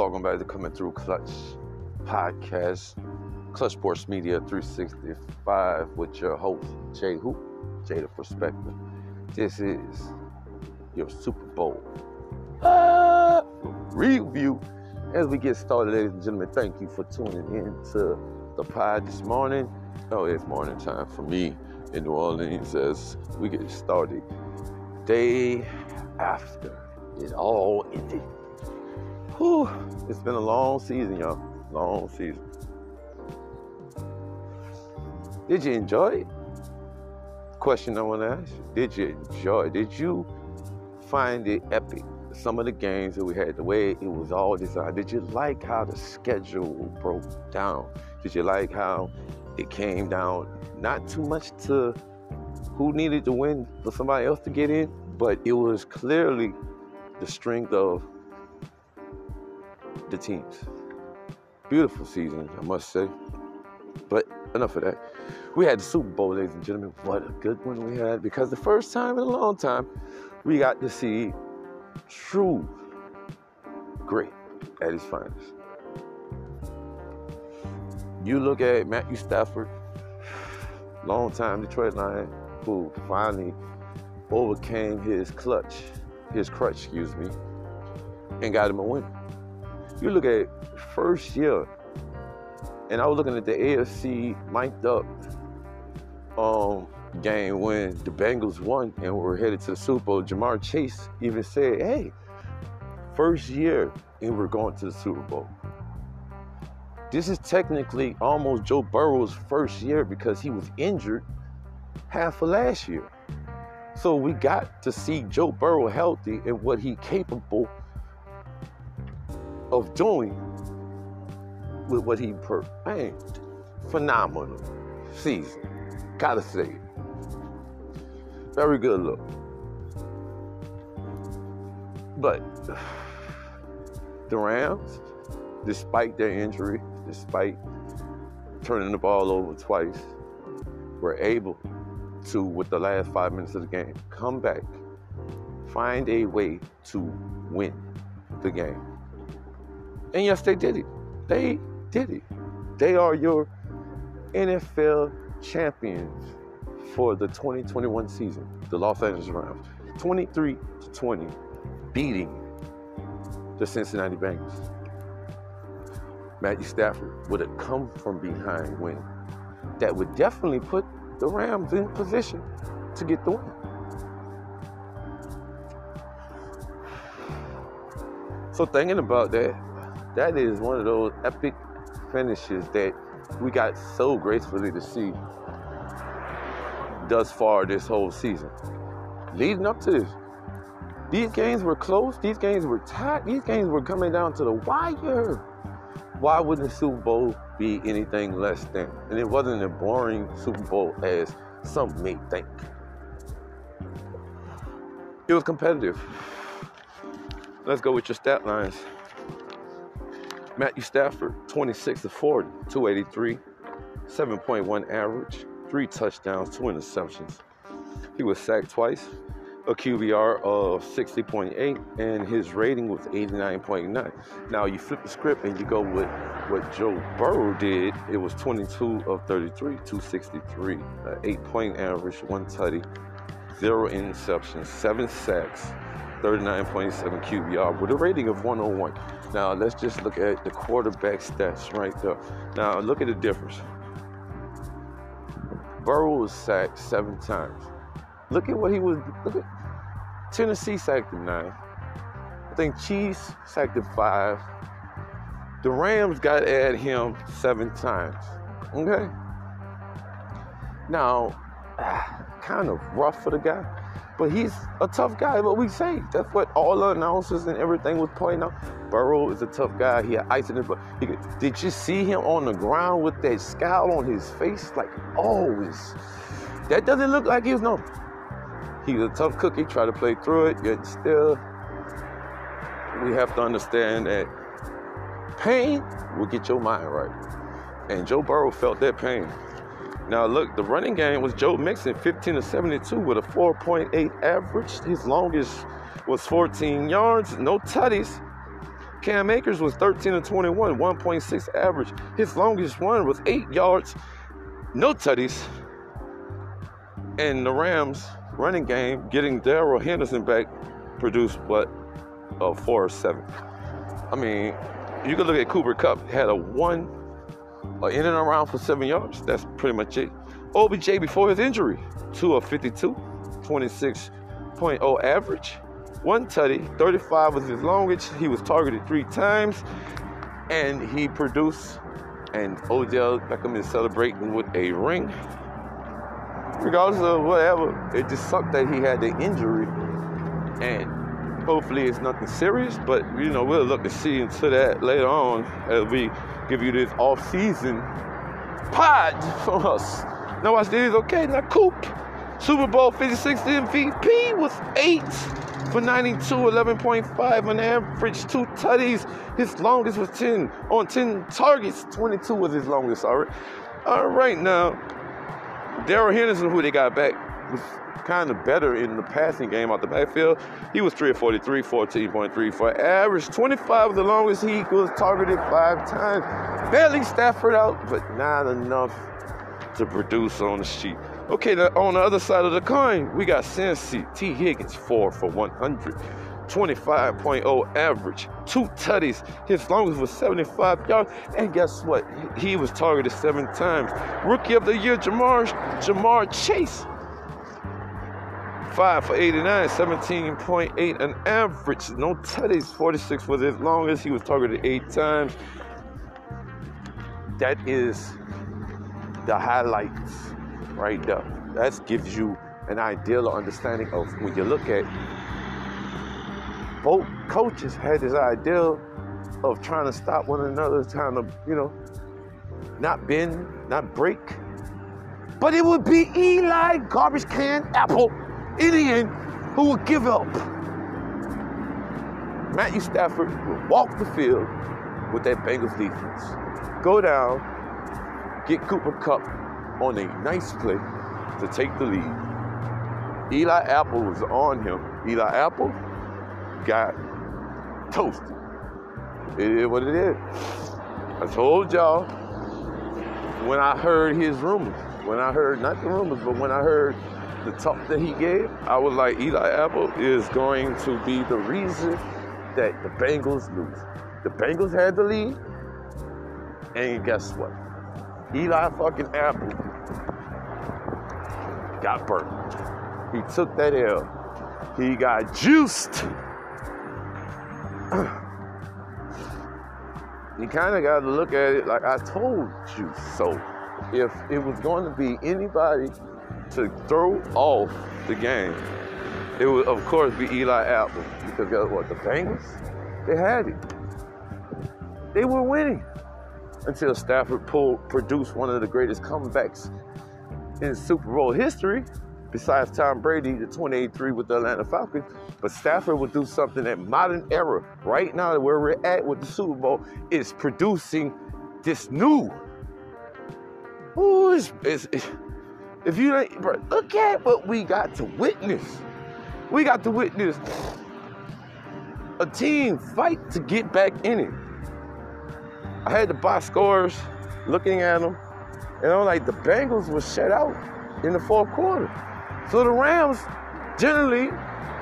Welcome back to Coming Through Clutch Podcast, Clutch Sports Media 365 with your host, Jay Hoop, Jay the Perspective. This is your Super Bowl uh, review. As we get started, ladies and gentlemen, thank you for tuning in to the pod this morning. Oh, it's morning time for me in New Orleans as we get started. Day after it all ended. It's been a long season, y'all. Long season. Did you enjoy it? Question I want to ask you. Did you enjoy it? Did you find it epic? Some of the games that we had, the way it was all designed. Did you like how the schedule broke down? Did you like how it came down not too much to who needed to win for somebody else to get in, but it was clearly the strength of the teams. Beautiful season, I must say. But enough of that. We had the Super Bowl, ladies and gentlemen. What a good one we had because the first time in a long time we got to see true great at his finest. You look at Matthew Stafford, long time Detroit Lion, who finally overcame his clutch, his crutch, excuse me, and got him a win. You look at first year, and I was looking at the AFC mic'd up um, game when the Bengals won and were headed to the Super Bowl. Ja'Marr Chase even said, "Hey, first year, and we're going to the Super Bowl." This is technically almost Joe Burrow's first year because he was injured half of last year. So we got to see Joe Burrow healthy and what he capable of doing with what he per man, phenomenal season. Gotta say. Very good look. But the Rams, despite their injury, despite turning the ball over twice, were able to, with the last five minutes of the game, come back, find a way to win the game. And yes, they did it. They did it. They are your NFL champions for the 2021 season, the Los Angeles Rams. 23 to 20, beating the Cincinnati Bengals. Matthew Stafford would have come from behind win. That would definitely put the Rams in position to get the win. So thinking about that, that is one of those epic finishes that we got so gracefully to see thus far this whole season. Leading up to this, these games were close, these games were tight, these games were coming down to the wire. Why wouldn't the Super Bowl be anything less than? And it wasn't a boring Super Bowl as some may think. It was competitive. Let's go with your stat lines. Matthew Stafford, 26 to 40, 283, 7.1 average, three touchdowns, two interceptions. He was sacked twice, a QBR of 60.8, and his rating was 89.9. Now you flip the script and you go with what Joe Burrow did. It was 22 of 33, 263, eight point average, one tutty, zero interceptions, seven sacks, 39.7 QBR with a rating of 101. Now let's just look at the quarterback stats right there. Now look at the difference. Burrow was sacked seven times. Look at what he was. Look at Tennessee sacked him nine. I think Chiefs sacked him five. The Rams got at him seven times. Okay. Now, kind of rough for the guy. But he's a tough guy, what we say. That's what all the announcers and everything was pointing out. Burrow is a tough guy. He had ice in his but could, Did you see him on the ground with that scowl on his face? Like, oh, that doesn't look like he was no. He's a tough cookie. Try to play through it, yet still, we have to understand that pain will get your mind right. And Joe Burrow felt that pain. Now, look, the running game was Joe Mixon, 15 to 72 with a 4.8 average. His longest was 14 yards, no tutties. Cam Akers was 13 to 21, 1.6 average. His longest one was 8 yards, no tutties. And the Rams running game, getting Darrell Henderson back, produced what? A 4 or 7. I mean, you could look at Cooper Kupp, had a 1 or in and around for seven yards. That's pretty much it. OBJ before his injury, two of 52, 26.0 average, one tutty, 35 was his longest. He was targeted three times, and he produced. And Odell Beckham is celebrating with a ring. Regardless of whatever, it just sucked that he had the injury, and hopefully it's nothing serious. But you know, we'll look to see into that later on as we give you this off-season pod from us. Now watch this, okay? Now Coop, Super Bowl 56 MVP was eight for 92, 11.5 on average, two tutties. His longest was 10 on 10 targets. 22 was his longest. All right, all right now. Darrell Henderson, who they got back, was kind of better in the passing game out the backfield. He was 3 of 43, 14.3 for average. 25 was the longest he was targeted five times. Barely Stafford out, but not enough to produce on the sheet. Okay, now on the other side of the coin, we got Cincy, Tee Higgins, 4 for 100. 25.0 average, two tutties. His longest was 75 yards. And guess what? He was targeted seven times. Rookie of the year, Ja'Marr, Ja'Marr Chase. Five for 89, 17.8 an average. No tutties. 46 was his longest. He was targeted eight times. That is the highlights right there. That gives you an ideal understanding of when you look at both coaches had this idea of trying to stop one another, trying to, you know, not bend, not break. But it would be Eli Garbage Can Apple end who would give up. Matthew Stafford will walk the field with that Bengals defense. Go down, get Cooper Kupp on a nice play to take the lead. Eli Apple was on him. Eli Apple got toasted. It is what it is. I told y'all when I heard his rumors, when I heard not the rumors, but when I heard the talk that he gave, I was like, Eli Apple is going to be the reason that the Bengals lose. The Bengals had the lead, and guess what? Eli fucking Apple got burnt. He took that L. He got juiced. you kind of got to look at it like I told you so. If it was going to be anybody to throw off the game, it would, of course, be Eli Apple. Because guess what? The Bengals, they had it. They were winning until Stafford pulled, produced one of the greatest comebacks in Super Bowl history, besides Tom Brady, the 28-3 with the Atlanta Falcons. But Stafford would do something that modern era, right now where we're at with the Super Bowl, is producing this new. Ooh, it's, it's, it's, if you ain't, bro, look at what we got to witness. We got to witness a team fight to get back in it. I had the box scores looking at them, and I'm like, the Bengals were shut out in the fourth quarter. So the Rams generally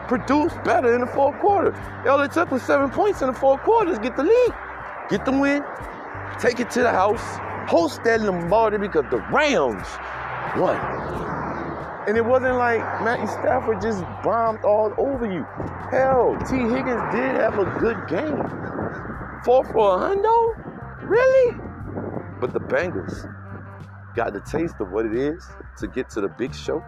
produce better in the fourth quarter. All it took was seven points in the fourth quarter to get the lead, get the win, take it to the house, host that Lombardi because the Rams won. And it wasn't like Matthew Stafford just bombed all over you. Hell, Tee Higgins did have a good game. Four for a hundo? Really? But the Bengals got the taste of what it is to get to the big show.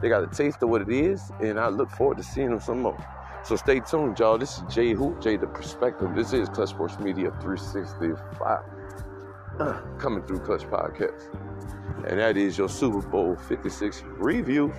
They got a taste of what it is, and I look forward to seeing them some more. So stay tuned, y'all. This is Jay Hoop, Jay the Perspective. This is Clutch Sports Media 365 uh, coming through Clutch Podcast. And that is your Super Bowl 56 review.